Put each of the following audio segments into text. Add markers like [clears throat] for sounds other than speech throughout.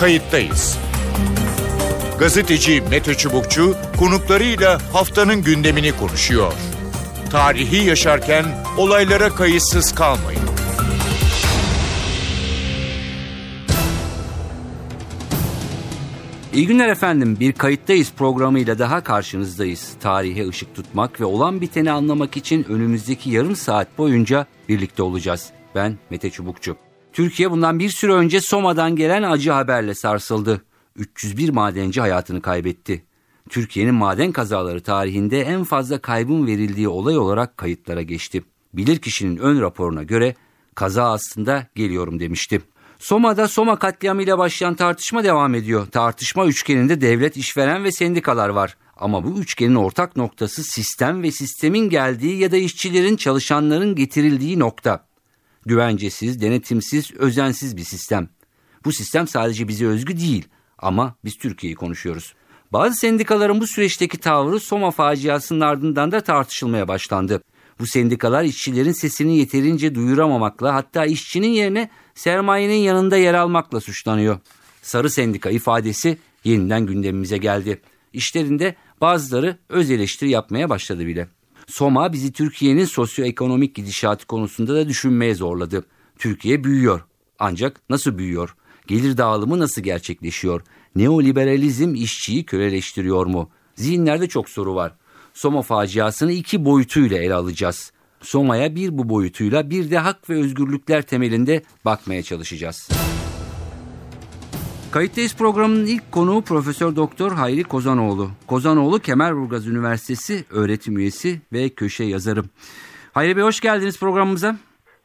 kayıttayız. Gazeteci Mete Çubukçu konuklarıyla haftanın gündemini konuşuyor. Tarihi yaşarken olaylara kayıtsız kalmayın. İyi günler efendim. Bir kayıttayız programıyla daha karşınızdayız. Tarihe ışık tutmak ve olan biteni anlamak için önümüzdeki yarım saat boyunca birlikte olacağız. Ben Mete Çubukçu. Türkiye bundan bir süre önce Soma'dan gelen acı haberle sarsıldı. 301 madenci hayatını kaybetti. Türkiye'nin maden kazaları tarihinde en fazla kaybın verildiği olay olarak kayıtlara geçti. Bilirkişinin ön raporuna göre kaza aslında geliyorum demişti. Soma'da Soma katliamıyla başlayan tartışma devam ediyor. Tartışma üçgeninde devlet, işveren ve sendikalar var. Ama bu üçgenin ortak noktası sistem ve sistemin geldiği ya da işçilerin, çalışanların getirildiği nokta. Güvencesiz, denetimsiz, özensiz bir sistem. Bu sistem sadece bize özgü değil ama biz Türkiye'yi konuşuyoruz. Bazı sendikaların bu süreçteki tavrı Soma faciasının ardından da tartışılmaya başlandı. Bu sendikalar işçilerin sesini yeterince duyuramamakla hatta işçinin yerine sermayenin yanında yer almakla suçlanıyor. Sarı sendika ifadesi yeniden gündemimize geldi. İşlerinde bazıları öz eleştiri yapmaya başladı bile. Soma bizi Türkiye'nin sosyoekonomik gidişatı konusunda da düşünmeye zorladı. Türkiye büyüyor. Ancak nasıl büyüyor? Gelir dağılımı nasıl gerçekleşiyor? Neoliberalizm işçiyi köleleştiriyor mu? Zihinlerde çok soru var. Soma faciasını iki boyutuyla ele alacağız. Soma'ya bir bu boyutuyla bir de hak ve özgürlükler temelinde bakmaya çalışacağız. Kayıttayız programının ilk konuğu Profesör Doktor Hayri Kozanoğlu. Kozanoğlu Kemerburgaz Üniversitesi öğretim üyesi ve köşe yazarı. Hayri Bey hoş geldiniz programımıza.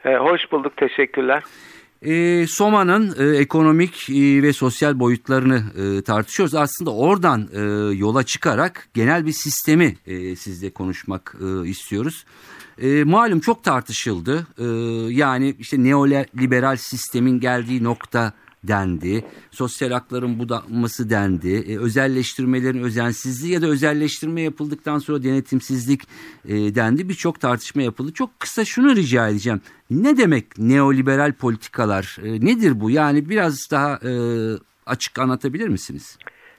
E, hoş bulduk teşekkürler. E, Soma'nın e, ekonomik e, ve sosyal boyutlarını e, tartışıyoruz. Aslında oradan e, yola çıkarak genel bir sistemi e, sizle konuşmak e, istiyoruz. E, malum çok tartışıldı. E, yani işte neoliberal sistemin geldiği nokta dendi. Sosyal hakların budanması dendi. E, özelleştirmelerin özensizliği ya da özelleştirme yapıldıktan sonra denetimsizlik e, dendi. Birçok tartışma yapıldı. Çok kısa şunu rica edeceğim. Ne demek neoliberal politikalar? E, nedir bu? Yani biraz daha e, açık anlatabilir misiniz?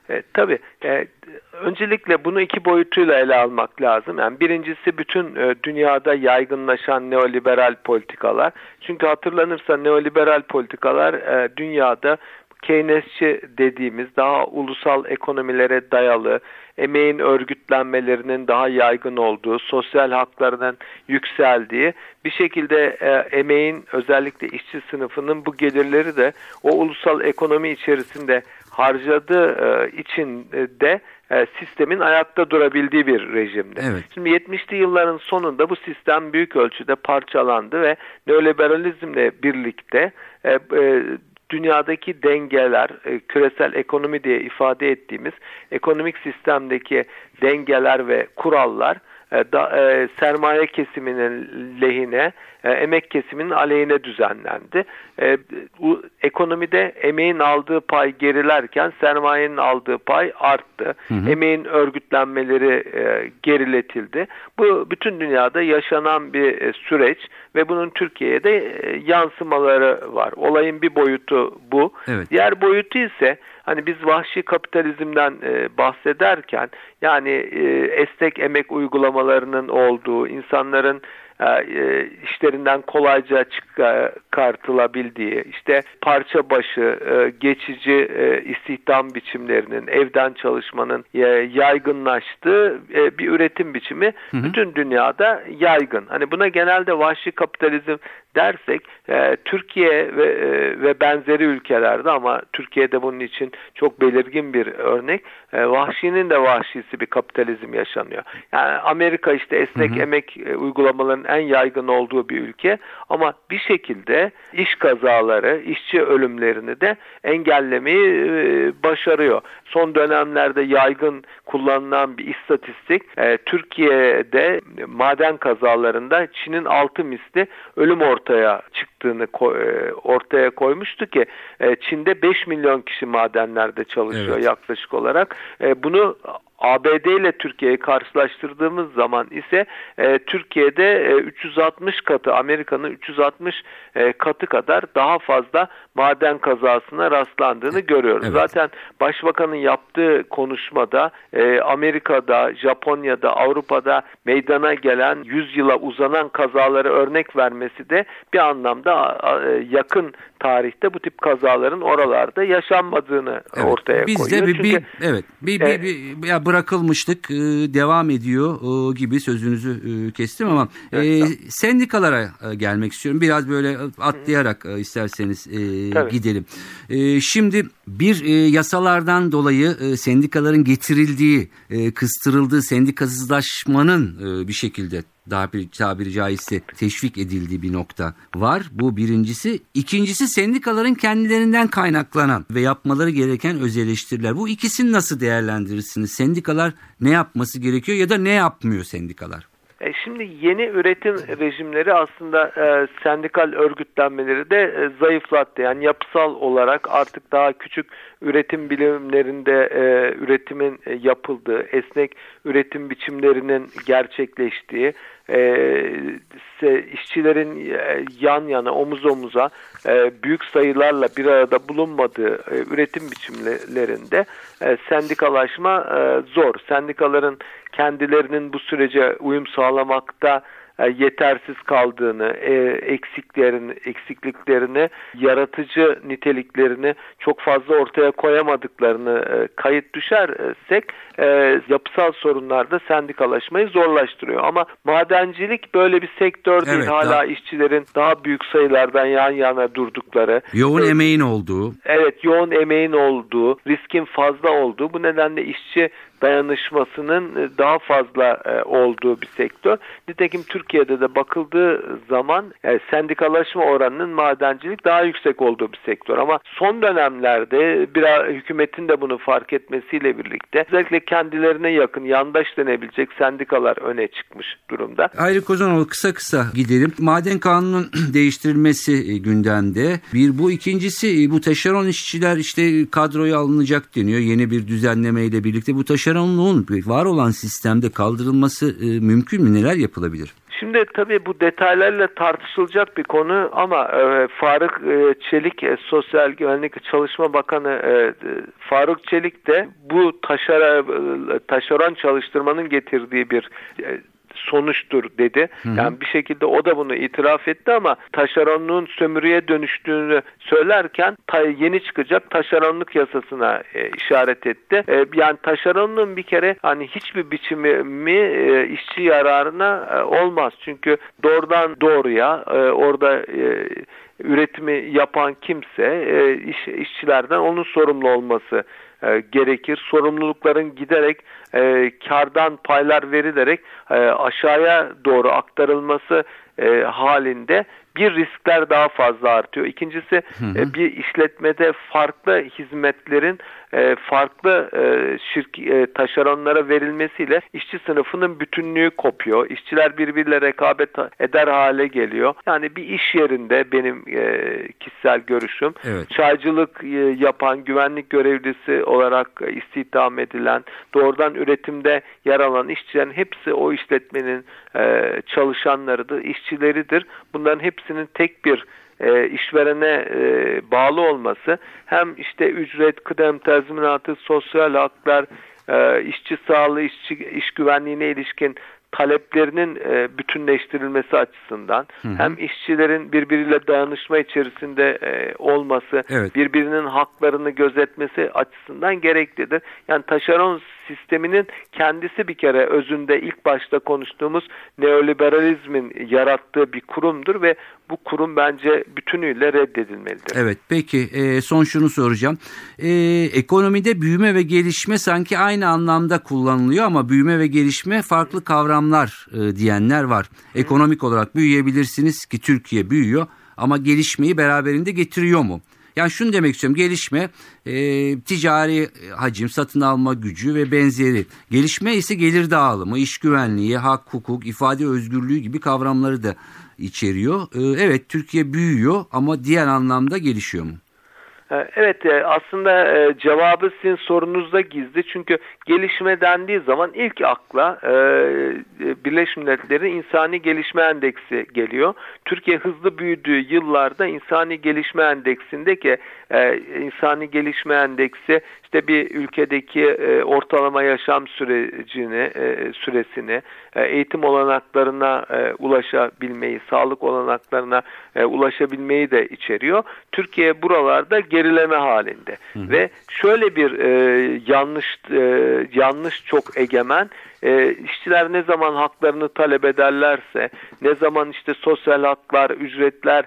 E, tabii. E, öncelikle bunu iki boyutuyla ele almak lazım. Yani birincisi bütün e, dünyada yaygınlaşan neoliberal politikalar. Çünkü hatırlanırsa neoliberal politikalar dünyada Keynesçi dediğimiz daha ulusal ekonomilere dayalı, emeğin örgütlenmelerinin daha yaygın olduğu, sosyal haklarının yükseldiği bir şekilde e, emeğin özellikle işçi sınıfının bu gelirleri de o ulusal ekonomi içerisinde harcadığı e, için de e, sistemin ayakta durabildiği bir rejimdi. Evet. Şimdi 70'li yılların sonunda bu sistem büyük ölçüde parçalandı ve neoliberalizmle birlikte e, dünyadaki dengeler, küresel ekonomi diye ifade ettiğimiz ekonomik sistemdeki dengeler ve kurallar da, e, sermaye kesiminin lehine, e, emek kesiminin aleyhine düzenlendi. E, bu, ekonomide emeğin aldığı pay gerilerken sermayenin aldığı pay arttı. Hı hı. Emeğin örgütlenmeleri e, geriletildi. Bu bütün dünyada yaşanan bir e, süreç ve bunun Türkiye'de e, yansımaları var. Olayın bir boyutu bu. Evet. Diğer boyutu ise hani biz vahşi kapitalizmden e, bahsederken yani e, esnek emek uygulamalarının olduğu, insanların e, e, işlerinden kolayca çıkartılabildiği, işte parça başı, e, geçici istihdam biçimlerinin, evden çalışmanın yaygınlaştığı bir üretim biçimi hı hı. bütün dünyada yaygın. Hani buna genelde vahşi kapitalizm dersek e, Türkiye ve, e, ve benzeri ülkelerde ama Türkiye'de bunun için çok belirgin bir örnek e, vahşinin de vahşisi bir kapitalizm yaşanıyor. Yani Amerika işte esnek hı hı. emek e, uygulamalarının en yaygın olduğu bir ülke ama bir şekilde iş kazaları, işçi ölümlerini de engellemeyi e, başarıyor. Son dönemlerde yaygın kullanılan bir istatistik e, Türkiye'de maden kazalarında Çin'in altı misli ölüm ortaya çıktığını e, ortaya koymuştu ki e, Çin'de 5 milyon kişi madenlerde çalışıyor evet. yaklaşık olarak. E, bunu ABD ile Türkiye'yi karşılaştırdığımız zaman ise e, Türkiye'de e, 360 katı Amerika'nın 360 e, katı kadar daha fazla maden kazasına rastlandığını görüyoruz. Evet. Zaten Başbakanın yaptığı konuşmada e, Amerika'da, Japonya'da, Avrupa'da meydana gelen 100 yıla uzanan kazaları örnek vermesi de bir anlamda e, yakın tarihte bu tip kazaların oralarda yaşanmadığını evet, ortaya biz koyuyor. De bir, Çünkü, bir, evet bir, bir, bir, ya bırakılmıştık e, devam ediyor e, gibi sözünüzü e, kestim ama evet, e, sendikalara gelmek istiyorum. Biraz böyle atlayarak Hı. isterseniz e, gidelim. E, şimdi bir e, yasalardan dolayı e, sendikaların getirildiği, e, kıstırıldığı sendikasızlaşmanın e, bir şekilde daha bir tabiri caizse teşvik edildiği bir nokta var. Bu birincisi. İkincisi sendikaların kendilerinden kaynaklanan ve yapmaları gereken öz eleştiriler. Bu ikisini nasıl değerlendirirsiniz? Sendikalar ne yapması gerekiyor ya da ne yapmıyor sendikalar? E şimdi yeni üretim rejimleri aslında e, sendikal örgütlenmeleri de e, zayıflattı. Yani yapısal olarak artık daha küçük üretim bilimlerinde e, üretimin e, yapıldığı, esnek üretim biçimlerinin gerçekleştiği, e, işçilerin yan yana, omuz omuza e, büyük sayılarla bir arada bulunmadığı e, üretim biçimlerinde e, sendikalaşma e, zor. Sendikaların kendilerinin bu sürece uyum sağlamakta e, yetersiz kaldığını, e, eksiklerini, eksikliklerini, yaratıcı niteliklerini çok fazla ortaya koyamadıklarını e, kayıt düşersek yapısal sorunlarda sendikalaşmayı zorlaştırıyor. Ama madencilik böyle bir sektör değil. Evet, Hala daha... işçilerin daha büyük sayılardan yan yana durdukları. Yoğun emeğin olduğu. Evet, yoğun emeğin olduğu, riskin fazla olduğu. Bu nedenle işçi dayanışmasının e, daha fazla e, olduğu bir sektör. Nitekim Türkiye'de de bakıldığı zaman e, sendikalaşma oranının madencilik daha yüksek olduğu bir sektör. Ama son dönemlerde biraz hükümetin de bunu fark etmesiyle birlikte özellikle kendilerine yakın yandaş denebilecek sendikalar öne çıkmış durumda. Ayrı Kozanoğlu kısa kısa gidelim. Maden kanunun [clears throat] değiştirilmesi gündemde. Bir bu ikincisi bu taşeron işçiler işte kadroya alınacak deniyor. Yeni bir düzenlemeyle birlikte bu taşeron taşeronluğun var olan sistemde kaldırılması e, mümkün mü? Neler yapılabilir? Şimdi tabii bu detaylarla tartışılacak bir konu ama e, Faruk e, Çelik e, Sosyal Güvenlik Çalışma Bakanı e, Faruk Çelik de bu taşera, e, taşeron çalıştırmanın getirdiği bir e, sonuçtur dedi. Hı hı. Yani bir şekilde o da bunu itiraf etti ama taşeronluğun sömürüye dönüştüğünü söylerken yeni çıkacak taşeronluk yasasına e, işaret etti. E, yani taşeronluğun bir kere hani hiçbir biçimi mi e, işçi yararına e, olmaz. Çünkü doğrudan doğruya e, orada e, üretimi yapan kimse e, iş, işçilerden onun sorumlu olması e, gerekir. Sorumlulukların giderek e, kardan paylar verilerek e, aşağıya doğru aktarılması e, halinde bir riskler daha fazla artıyor. İkincisi hı hı. E, bir işletmede farklı hizmetlerin e, farklı e, şirk, e, taşeronlara verilmesiyle işçi sınıfının bütünlüğü kopuyor. İşçiler birbiriyle rekabet eder hale geliyor. Yani bir iş yerinde benim e, kişisel görüşüm evet. çaycılık e, yapan güvenlik görevlisi olarak istihdam edilen doğrudan üretimde yer alan işçilerin hepsi o işletmenin e, çalışanlarıdır, işçileridir. Bunların hepsinin tek bir e, işverene e, bağlı olması hem işte ücret, kıdem tazminatı, sosyal haklar, e, işçi sağlığı, işçi, iş güvenliğine ilişkin taleplerinin e, bütünleştirilmesi açısından hı hı. hem işçilerin birbiriyle dayanışma içerisinde e, olması, evet. birbirinin haklarını gözetmesi açısından gereklidir. Yani taşeron sisteminin kendisi bir kere özünde ilk başta konuştuğumuz neoliberalizmin yarattığı bir kurumdur ve bu kurum bence bütünüyle reddedilmelidir. Evet peki e, son şunu soracağım. E, ekonomide büyüme ve gelişme sanki aynı anlamda kullanılıyor ama büyüme ve gelişme farklı kavramlar e, diyenler var. Ekonomik olarak büyüyebilirsiniz ki Türkiye büyüyor ama gelişmeyi beraberinde getiriyor mu? Yani şunu demek istiyorum gelişme e, ticari hacim, satın alma gücü ve benzeri. Gelişme ise gelir dağılımı, iş güvenliği, hak, hukuk, ifade özgürlüğü gibi kavramları da içeriyor. E, evet Türkiye büyüyor ama diğer anlamda gelişiyor mu? Ee, evet e, aslında e, cevabı sizin sorunuzda gizli çünkü gelişme dendiği zaman ilk akla e, Birleşmiş Milletler'in insani gelişme endeksi geliyor. Türkiye hızlı büyüdüğü yıllarda insani gelişme endeksindeki insani gelişme endeksi işte bir ülkedeki ortalama yaşam sürecini süresini eğitim olanaklarına ulaşabilmeyi sağlık olanaklarına ulaşabilmeyi de içeriyor. Türkiye buralarda gerileme halinde hı hı. ve şöyle bir e, yanlış e, yanlış çok egemen e, işçiler ne zaman haklarını talep ederlerse ne zaman işte sosyal haklar ücretler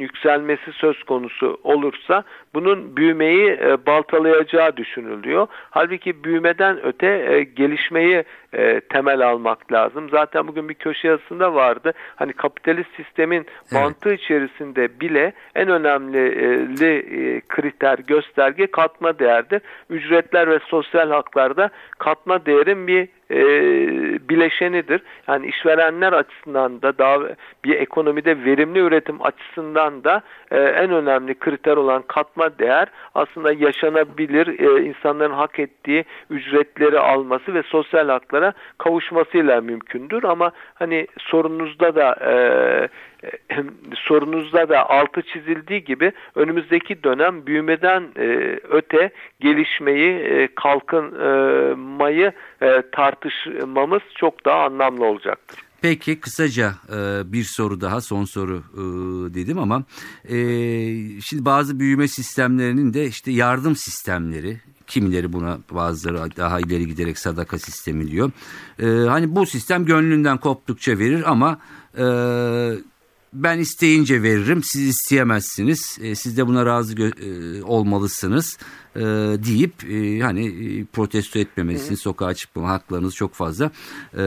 yükselmesi söz konusu olursa bunun büyümeyi e, baltalayacağı düşünülüyor. Halbuki büyümeden öte e, gelişmeyi e, temel almak lazım. Zaten bugün bir köşe yazısında vardı. Hani kapitalist sistemin evet. mantığı içerisinde bile en önemli e, kriter, gösterge katma değerdir. Ücretler ve sosyal haklarda katma değerin bir e, bileşenidir. Yani işverenler açısından da daha bir ekonomide verimli üretim açısından da e, en önemli kriter olan katma değer aslında yaşanabilir e, insanların hak ettiği ücretleri alması ve sosyal haklara kavuşmasıyla mümkündür. Ama hani sorunuzda da e, [clears throat] sorunuzda da altı çizildiği gibi önümüzdeki dönem büyümeden e, öte gelişmeyi, e, kalkınmayı e, tartışmamız çok daha anlamlı olacaktır. Peki kısaca e, bir soru daha son soru e, dedim ama e, şimdi bazı büyüme sistemlerinin de işte yardım sistemleri kimileri buna bazıları daha ileri giderek sadaka sistemi diyor. Hani bu sistem gönlünden koptukça verir ama ben isteyince veririm siz isteyemezsiniz e, siz de buna razı e, olmalısınız e, deyip e, hani e, protesto etmemelisiniz sokağa çıkma haklarınız çok fazla e,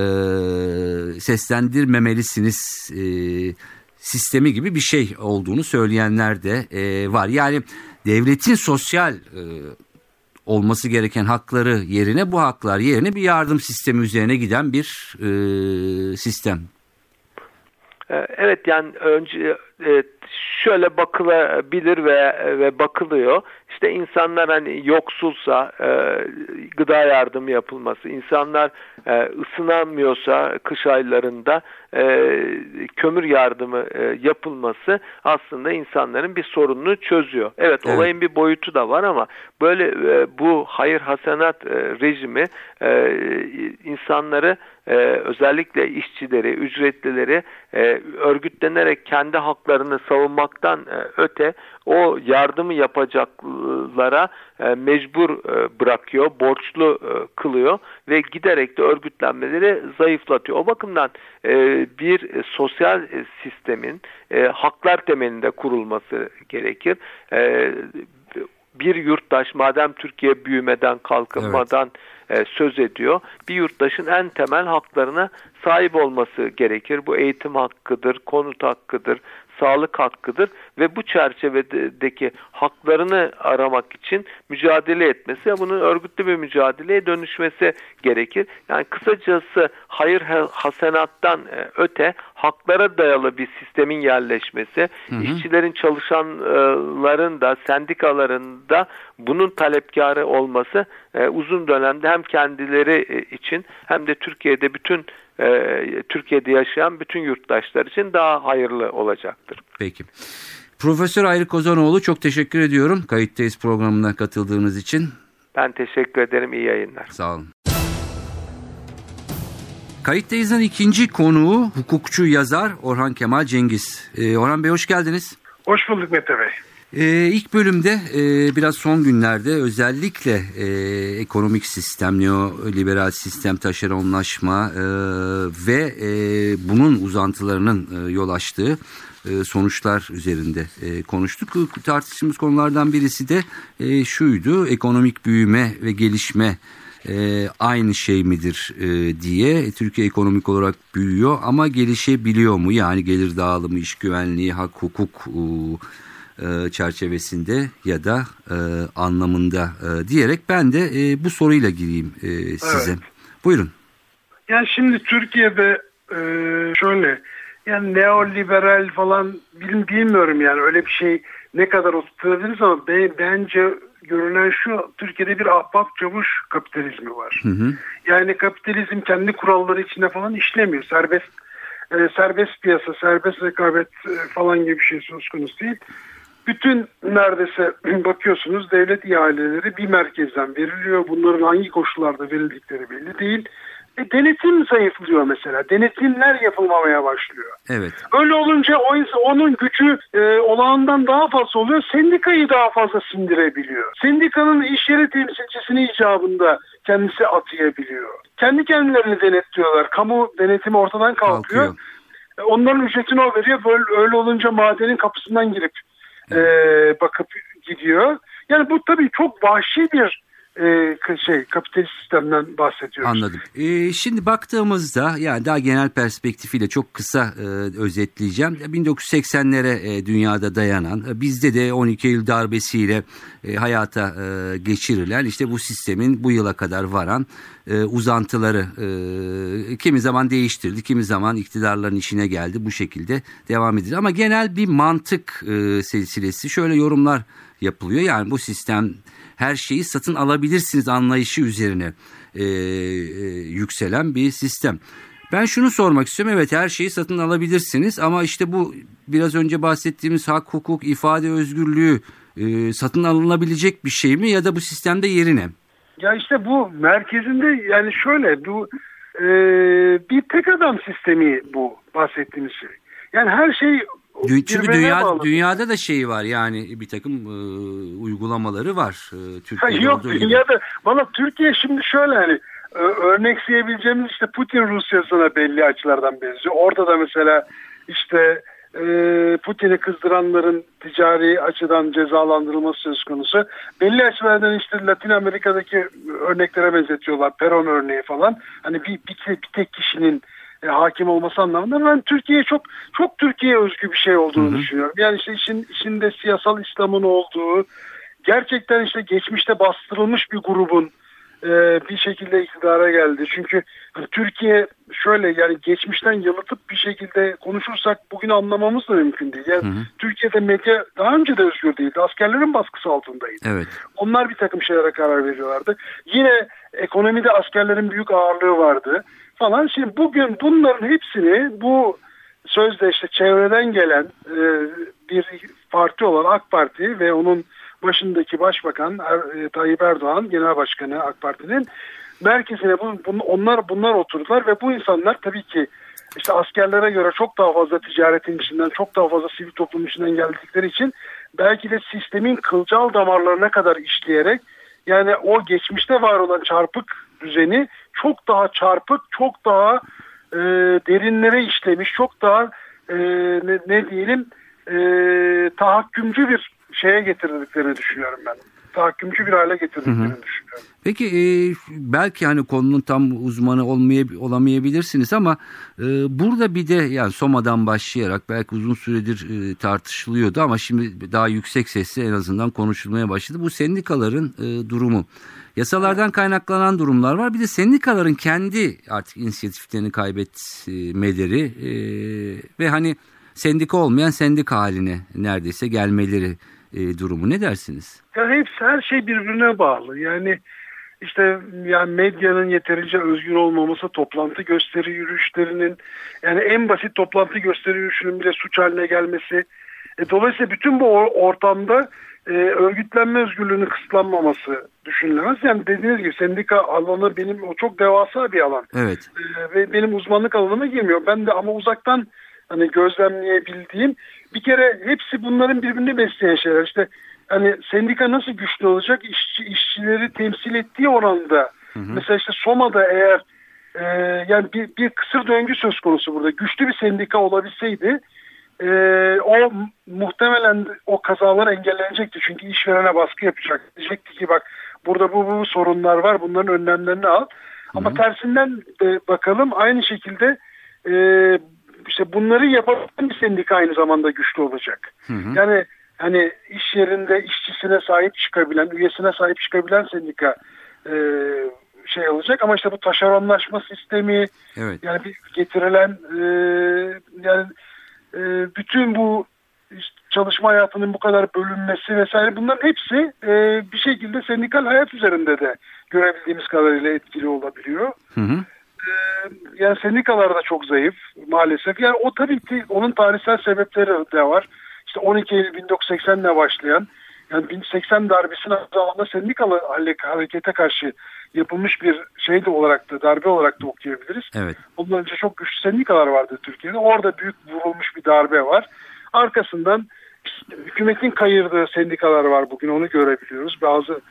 seslendirmemelisiniz e, sistemi gibi bir şey olduğunu söyleyenler de e, var. Yani devletin sosyal e, olması gereken hakları yerine bu haklar yerine bir yardım sistemi üzerine giden bir e, sistem evet yani önce e, şöyle bakılabilir ve ve bakılıyor. İşte insanlar hani yoksulsa e, gıda yardımı yapılması, insanlar e, ısınamıyorsa kış aylarında kömür yardımı yapılması aslında insanların bir sorununu çözüyor. Evet, evet olayın bir boyutu da var ama böyle bu hayır hasenat rejimi insanları e, özellikle işçileri, ücretlileri e, örgütlenerek kendi haklarını savunmaktan e, öte o yardımı yapacaklara e, mecbur e, bırakıyor, borçlu e, kılıyor ve giderek de örgütlenmeleri zayıflatıyor. O bakımdan e, bir sosyal sistemin e, haklar temelinde kurulması gerekir. E, bir yurttaş madem Türkiye büyümeden, kalkınmadan evet e, söz ediyor. Bir yurttaşın en temel haklarına sahip olması gerekir. Bu eğitim hakkıdır, konut hakkıdır, sağlık hakkıdır ve bu çerçevedeki haklarını aramak için mücadele etmesi ve bunun örgütlü bir mücadeleye dönüşmesi gerekir. Yani kısacası hayır hasenattan e, öte haklara dayalı bir sistemin yerleşmesi, hı hı. işçilerin çalışanların da sendikaların da bunun talepkarı olması e, uzun dönemde hem kendileri e, için hem de Türkiye'de bütün e, Türkiye'de yaşayan bütün yurttaşlar için daha hayırlı olacaktır. Peki. Profesör Ayrı Kozanoğlu çok teşekkür ediyorum kayıttayız programına katıldığınız için. Ben teşekkür ederim. İyi yayınlar. Sağ olun. Kayıttayız'ın ikinci konuğu hukukçu yazar Orhan Kemal Cengiz. Ee, Orhan Bey hoş geldiniz. Hoş bulduk Mete Bey. Ee, ilk bölümde e, biraz son günlerde özellikle e, ekonomik sistem, neoliberal sistem, taşeronlaşma e, ve e, bunun uzantılarının e, yol açtığı e, sonuçlar üzerinde e, konuştuk. Tartıştığımız konulardan birisi de e, şuydu, ekonomik büyüme ve gelişme e, aynı şey midir e, diye Türkiye ekonomik olarak büyüyor ama gelişebiliyor mu? Yani gelir dağılımı, iş güvenliği, hak, hukuk e, çerçevesinde ya da e, anlamında e, diyerek ben de e, bu soruyla gireyim e, size. Evet. Buyurun. Yani şimdi Türkiye'de e, şöyle yani neoliberal falan bilmiyorum yani öyle bir şey ne kadar oturtabiliriz ama be, bence görünen şu Türkiye'de bir ahbap çavuş kapitalizmi var. Hı hı. Yani kapitalizm kendi kuralları içinde falan işlemiyor. Serbest e, serbest piyasa, serbest rekabet e, falan gibi bir şey söz konusu değil. Bütün neredeyse [clears throat] bakıyorsunuz devlet ihaleleri bir merkezden veriliyor. Bunların hangi koşullarda verildikleri belli değil. E, denetim zayıflıyor mesela. Denetimler yapılmamaya başlıyor. Evet. Öyle olunca o onun gücü e, olağandan daha fazla oluyor. Sendikayı daha fazla sindirebiliyor. Sendikanın iş yeri temsilcisini icabında kendisi atayabiliyor. Kendi kendilerini denetliyorlar. Kamu denetimi ortadan kalkıyor. Kalkıyor. E, Onların ücretini o veriyor. Böyle, öyle olunca madenin kapısından girip e, bakıp gidiyor. Yani bu tabii çok vahşi bir e, şey kapitalist sistemden bahsediyoruz. Anladım. Ee, şimdi baktığımızda yani daha genel perspektifiyle çok kısa e, özetleyeceğim. 1980'lere e, dünyada dayanan e, bizde de 12 Eylül darbesiyle e, hayata e, geçirilen işte bu sistemin bu yıla kadar varan e, uzantıları e, kimi zaman değiştirdi kimi zaman iktidarların işine geldi bu şekilde devam edilir. Ama genel bir mantık e, silsilesi şöyle yorumlar yapılıyor. Yani bu sistem her şeyi satın alabilirsiniz anlayışı üzerine e, e, yükselen bir sistem. Ben şunu sormak istiyorum. Evet her şeyi satın alabilirsiniz ama işte bu biraz önce bahsettiğimiz hak, hukuk, ifade özgürlüğü e, satın alınabilecek bir şey mi ya da bu sistemde yerine? Ya işte bu merkezinde yani şöyle bu e, bir tek adam sistemi bu bahsettiğimiz şey. Yani her şey Dü- Çünkü dünya, bağlı. dünyada da şey var yani bir takım e, uygulamaları var. E, Ha, Türkiye'de yok olduğu gibi. dünyada valla Türkiye şimdi şöyle hani ö- örnekleyebileceğimiz işte Putin Rusya'sına belli açılardan benziyor. Orada da mesela işte e, Putin'i kızdıranların ticari açıdan cezalandırılması söz konusu. Belli açılardan işte Latin Amerika'daki örneklere benzetiyorlar. Peron örneği falan. Hani bir, bir, bir tek kişinin e, hakim olması anlamında ben Türkiye çok çok Türkiye özgü bir şey olduğunu düşünüyorum. Yani işte işin içinde siyasal İslam'ın olduğu, gerçekten işte geçmişte bastırılmış bir grubun e, bir şekilde iktidara geldi. Çünkü hani Türkiye şöyle yani geçmişten yalıtıp bir şekilde konuşursak bugün anlamamız da mümkün değil. Yani Türkiye'de medya daha önce de özgür değildi. Askerlerin baskısı altındaydı. Evet. Onlar bir takım şeylere karar veriyorlardı. Yine ekonomide askerlerin büyük ağırlığı vardı falan. Şimdi bugün bunların hepsini bu sözde işte çevreden gelen e, bir parti olan AK Parti ve onun başındaki başbakan Er- e, Tayyip Erdoğan genel başkanı AK Parti'nin merkezine bu, bun- onlar bunlar oturdular ve bu insanlar tabii ki işte askerlere göre çok daha fazla ticaretin içinden, çok daha fazla sivil toplum içinden geldikleri için belki de sistemin kılcal damarlarına kadar işleyerek yani o geçmişte var olan çarpık düzeni çok daha çarpık, çok daha e, derinlere işlemiş, çok daha e, ne, ne diyelim e, tahakkümcü bir şeye getirdiklerini düşünüyorum ben. Tahakkümcü bir hale getirdiklerini düşünüyorum. Peki e, belki hani konunun tam uzmanı olmaya, olamayabilirsiniz ama e, burada bir de yani Soma'dan başlayarak belki uzun süredir e, tartışılıyordu ama şimdi daha yüksek sesle en azından konuşulmaya başladı. Bu sendikaların e, durumu. Yasalardan kaynaklanan durumlar var. Bir de sendikaların kendi artık inisiyatiflerini kaybetmeleri e, ve hani sendika olmayan sendika haline neredeyse gelmeleri e, durumu. Ne dersiniz? Ya hepsi her şey birbirine bağlı. Yani işte yani medyanın yeterince özgür olmaması, toplantı gösteri yürüyüşlerinin yani en basit toplantı gösteri yürüyüşünün bile suç haline gelmesi. E, dolayısıyla bütün bu or- ortamda e, örgütlenme özgürlüğünün kısıtlanmaması düşünülemez. Yani dediğiniz gibi sendika alanı benim o çok devasa bir alan. Evet. Ee, ve benim uzmanlık alanıma girmiyor. Ben de ama uzaktan hani gözlemleyebildiğim bir kere hepsi bunların birbirini besleyen şeyler. İşte hani sendika nasıl güçlü olacak? İşçi, işçileri temsil ettiği oranda. Mesela işte Soma'da eğer e, yani bir, bir kısır döngü söz konusu burada. Güçlü bir sendika olabilseydi e, o muhtemelen o kazalar engellenecekti. Çünkü işverene baskı yapacak. Diyecekti ki bak burada bu, bu sorunlar var bunların önlemlerini al. Ama tersinden de bakalım aynı şekilde e, işte bunları yapabilen bir sendika aynı zamanda güçlü olacak. Yani hani iş yerinde işçisine sahip çıkabilen, üyesine sahip çıkabilen sendika e, şey olacak ama işte bu taşeronlaşma sistemi Evet. yani bir getirilen e, yani e, bütün bu çalışma hayatının bu kadar bölünmesi vesaire bunların hepsi e, bir şekilde sendikal hayat üzerinde de görebildiğimiz kadarıyla etkili olabiliyor. Hı hı. E, yani sendikalar da çok zayıf maalesef. Yani o tabii ki onun tarihsel sebepleri de var. İşte 12 Eylül 1980'le başlayan yani 1080 darbesinin zamanda sendikalı harekete karşı yapılmış bir şey de olarak da darbe olarak da okuyabiliriz. Evet. Ondan önce çok güçlü sendikalar vardı Türkiye'de. Orada büyük vurulmuş bir darbe var. Arkasından hükümetin kayırdığı sendikalar var bugün onu görebiliyoruz. Bazı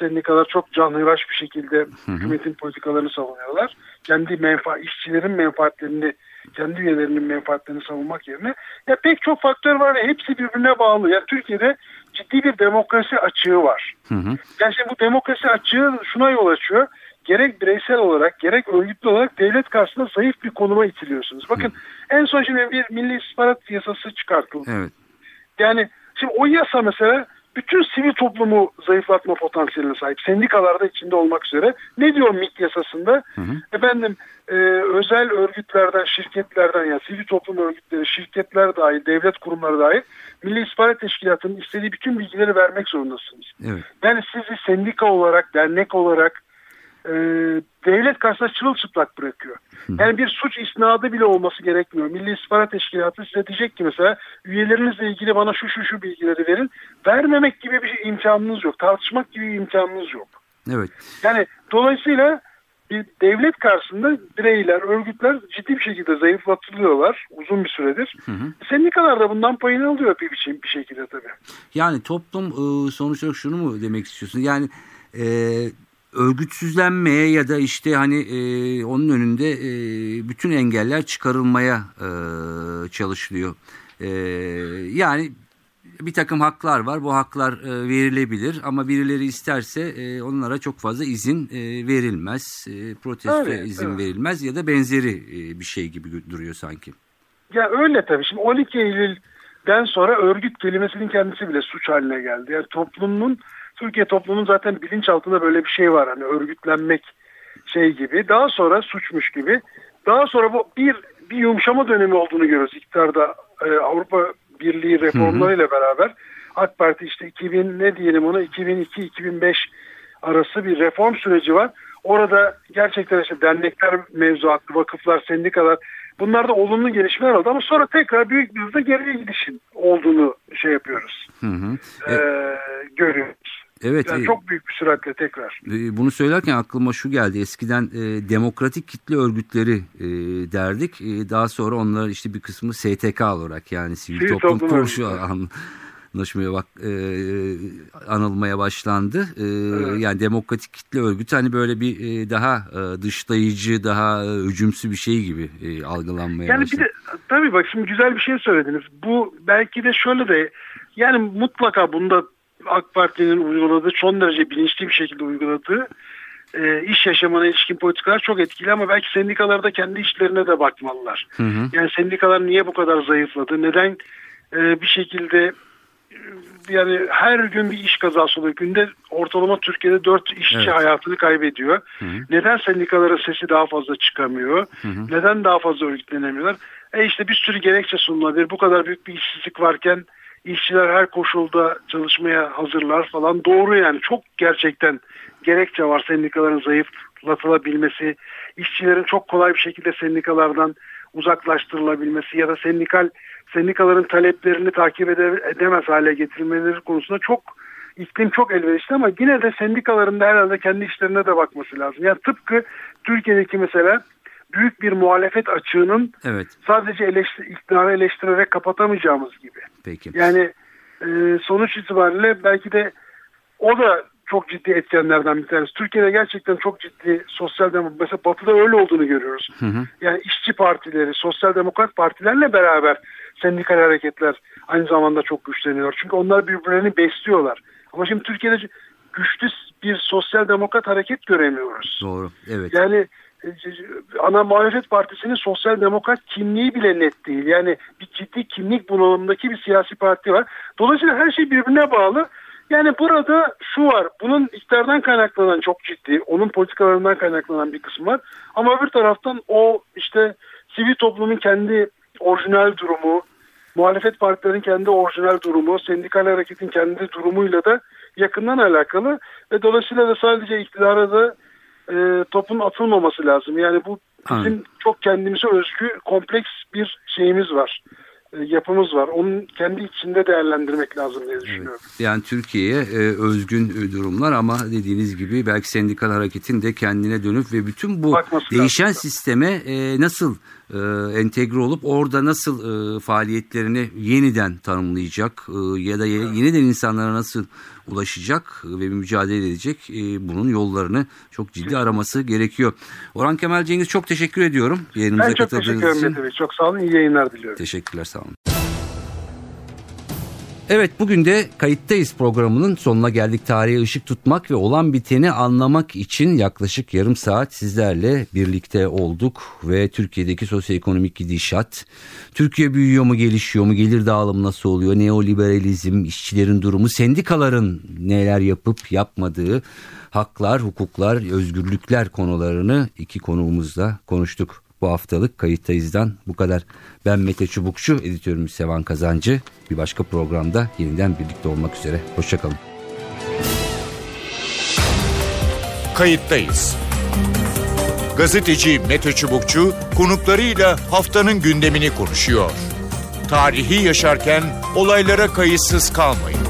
sendikalar çok canhıraş bir şekilde hı hı. hükümetin politikalarını savunuyorlar. Kendi menfaat, işçilerin menfaatlerini, kendi üyelerinin menfaatlerini savunmak yerine ya pek çok faktör var ve hepsi birbirine bağlı. Yani Türkiye'de ciddi bir demokrasi açığı var. Hı hı. Yani şimdi bu demokrasi açığı şuna yol açıyor. Gerek bireysel olarak gerek örgütlü olarak devlet karşısında zayıf bir konuma itiliyorsunuz. Bakın hı. en son şimdi bir milli istihbarat yasası çıkartıldı. Evet. Yani şimdi o yasa mesela bütün sivil toplumu zayıflatma potansiyeline sahip. Sendikalarda içinde olmak üzere. Ne diyor MİT yasasında? Hı hı. Efendim e, özel örgütlerden, şirketlerden yani sivil toplum örgütleri, şirketler dahil, devlet kurumları dahil Milli İstihbarat Teşkilatı'nın istediği bütün bilgileri vermek zorundasınız. Evet. Yani sizi sendika olarak, dernek olarak e, devlet karşısında çırılçıplak bırakıyor. Yani bir suç isnadı bile olması gerekmiyor. Milli İstihbarat Teşkilatı size diyecek ki mesela üyelerinizle ilgili bana şu şu şu bilgileri verin. Vermemek gibi bir imkanınız yok. Tartışmak gibi bir imkanınız yok. Evet. Yani dolayısıyla bir devlet karşısında bireyler, örgütler ciddi bir şekilde zayıflatılıyorlar uzun bir süredir. Hı hı. Sendikalar da bundan payını alıyor bir, bir, bir şekilde tabii. Yani toplum ıı, sonuç olarak şunu mu demek istiyorsun? Yani e, örgütsüzlenmeye ya da işte hani e, onun önünde e, bütün engeller çıkarılmaya e, çalışılıyor. E, yani bir takım haklar var. Bu haklar e, verilebilir ama birileri isterse e, onlara çok fazla izin e, verilmez. E, protesto öyle, izin evet. verilmez ya da benzeri e, bir şey gibi duruyor sanki. Ya öyle tabii. Şimdi 12 Eylül'den sonra örgüt kelimesinin kendisi bile suç haline geldi. Yani toplumun Türkiye toplumunun zaten bilinçaltında böyle bir şey var. Hani örgütlenmek şey gibi. Daha sonra suçmuş gibi. Daha sonra bu bir bir yumuşama dönemi olduğunu görüyoruz iktidarda e, Avrupa Birliği reformlarıyla beraber AK Parti işte 2000 ne diyelim ona 2002-2005 arası bir reform süreci var. Orada gerçekten işte dernekler mevzuatı, vakıflar, sendikalar bunlarda olumlu gelişmeler oldu ama sonra tekrar büyük bir hızda geriye gidişin olduğunu şey yapıyoruz. Hı hı. Ee, görüyoruz. Evet. Yani e, çok büyük bir süratle tekrar. E, bunu söylerken aklıma şu geldi. Eskiden e, demokratik kitle örgütleri e, derdik. E, daha sonra onlar işte bir kısmı STK olarak yani sivil, sivil toplum, toplum kuruluşu anlaşmaya bak e, anılmaya başlandı. E, evet. Yani demokratik kitle örgütü hani böyle bir e, daha e, dışlayıcı, daha e, hücumsu bir şey gibi e, algılanmaya yani başladı. Bir de, tabii bak şimdi güzel bir şey söylediniz. Bu belki de şöyle de yani mutlaka bunda AK Parti'nin uyguladığı son derece bilinçli bir şekilde uyguladığı e, iş yaşamına ilişkin politikalar çok etkili ama belki sendikalar da kendi işlerine de bakmalılar. Hı hı. Yani sendikalar niye bu kadar zayıfladı? Neden e, bir şekilde e, yani her gün bir iş kazası oluyor. Günde ortalama Türkiye'de dört işçi evet. hayatını kaybediyor. Hı hı. Neden sendikaların sesi daha fazla çıkamıyor? Hı hı. Neden daha fazla örgütlenemiyorlar? E işte bir sürü gerekçe sunulabilir. Bu kadar büyük bir işsizlik varken işçiler her koşulda çalışmaya hazırlar falan. Doğru yani çok gerçekten gerekçe var sendikaların zayıflatılabilmesi, işçilerin çok kolay bir şekilde sendikalardan uzaklaştırılabilmesi ya da sendikal sendikaların taleplerini takip edemez hale getirilmeleri konusunda çok iklim çok elverişli ama yine de sendikaların da herhalde kendi işlerine de bakması lazım. Yani tıpkı Türkiye'deki mesela büyük bir muhalefet açığının evet. sadece eleştir, iktidarı eleştirerek kapatamayacağımız gibi. Peki. Yani e, sonuç itibariyle belki de o da çok ciddi etkenlerden bir tanesi. Türkiye'de gerçekten çok ciddi sosyal demokrat, mesela batıda öyle olduğunu görüyoruz. Hı hı. Yani işçi partileri, sosyal demokrat partilerle beraber sendikal hareketler aynı zamanda çok güçleniyor. Çünkü onlar birbirlerini besliyorlar. Ama şimdi Türkiye'de güçlü bir sosyal demokrat hareket göremiyoruz. Doğru, evet. Yani ana muhalefet partisinin sosyal demokrat kimliği bile net değil. Yani bir ciddi kimlik bunalımındaki bir siyasi parti var. Dolayısıyla her şey birbirine bağlı. Yani burada şu var, bunun iktidardan kaynaklanan çok ciddi, onun politikalarından kaynaklanan bir kısım var. Ama öbür taraftan o işte sivil toplumun kendi orijinal durumu, muhalefet partilerinin kendi orijinal durumu, sendikal hareketin kendi durumuyla da yakından alakalı ve dolayısıyla da sadece iktidara da e, topun atılmaması lazım. Yani bu bizim Anladım. çok kendimize özgü kompleks bir şeyimiz var. E, yapımız var. Onun kendi içinde değerlendirmek lazım diye düşünüyorum. Yani Türkiye'ye e, özgün e, durumlar ama dediğiniz gibi belki sendikal hareketin de kendine dönüp ve bütün bu Bakması değişen lazım. sisteme e, nasıl e, entegre olup orada nasıl e, faaliyetlerini yeniden tanımlayacak e, ya da ye- yeniden insanlara nasıl ulaşacak ve mücadele edecek e, bunun yollarını çok ciddi araması gerekiyor. Orhan Kemal Cengiz çok teşekkür ediyorum yayınımıza Ben çok teşekkür ederim. Çok sağ olun. İyi yayınlar diliyorum. Teşekkürler sağ olun. Evet bugün de kayıttayız programının sonuna geldik. Tarihe ışık tutmak ve olan biteni anlamak için yaklaşık yarım saat sizlerle birlikte olduk. Ve Türkiye'deki sosyoekonomik gidişat, Türkiye büyüyor mu gelişiyor mu, gelir dağılımı nasıl oluyor, neoliberalizm, işçilerin durumu, sendikaların neler yapıp yapmadığı, haklar, hukuklar, özgürlükler konularını iki konuğumuzla konuştuk. Bu haftalık kayıttayızdan bu kadar. Ben Mete Çubukçu, editörümüz Sevan Kazancı. Bir başka programda yeniden birlikte olmak üzere. Hoşçakalın. Kayıttayız. Gazeteci Mete Çubukçu konuklarıyla haftanın gündemini konuşuyor. Tarihi yaşarken olaylara kayıtsız kalmayın.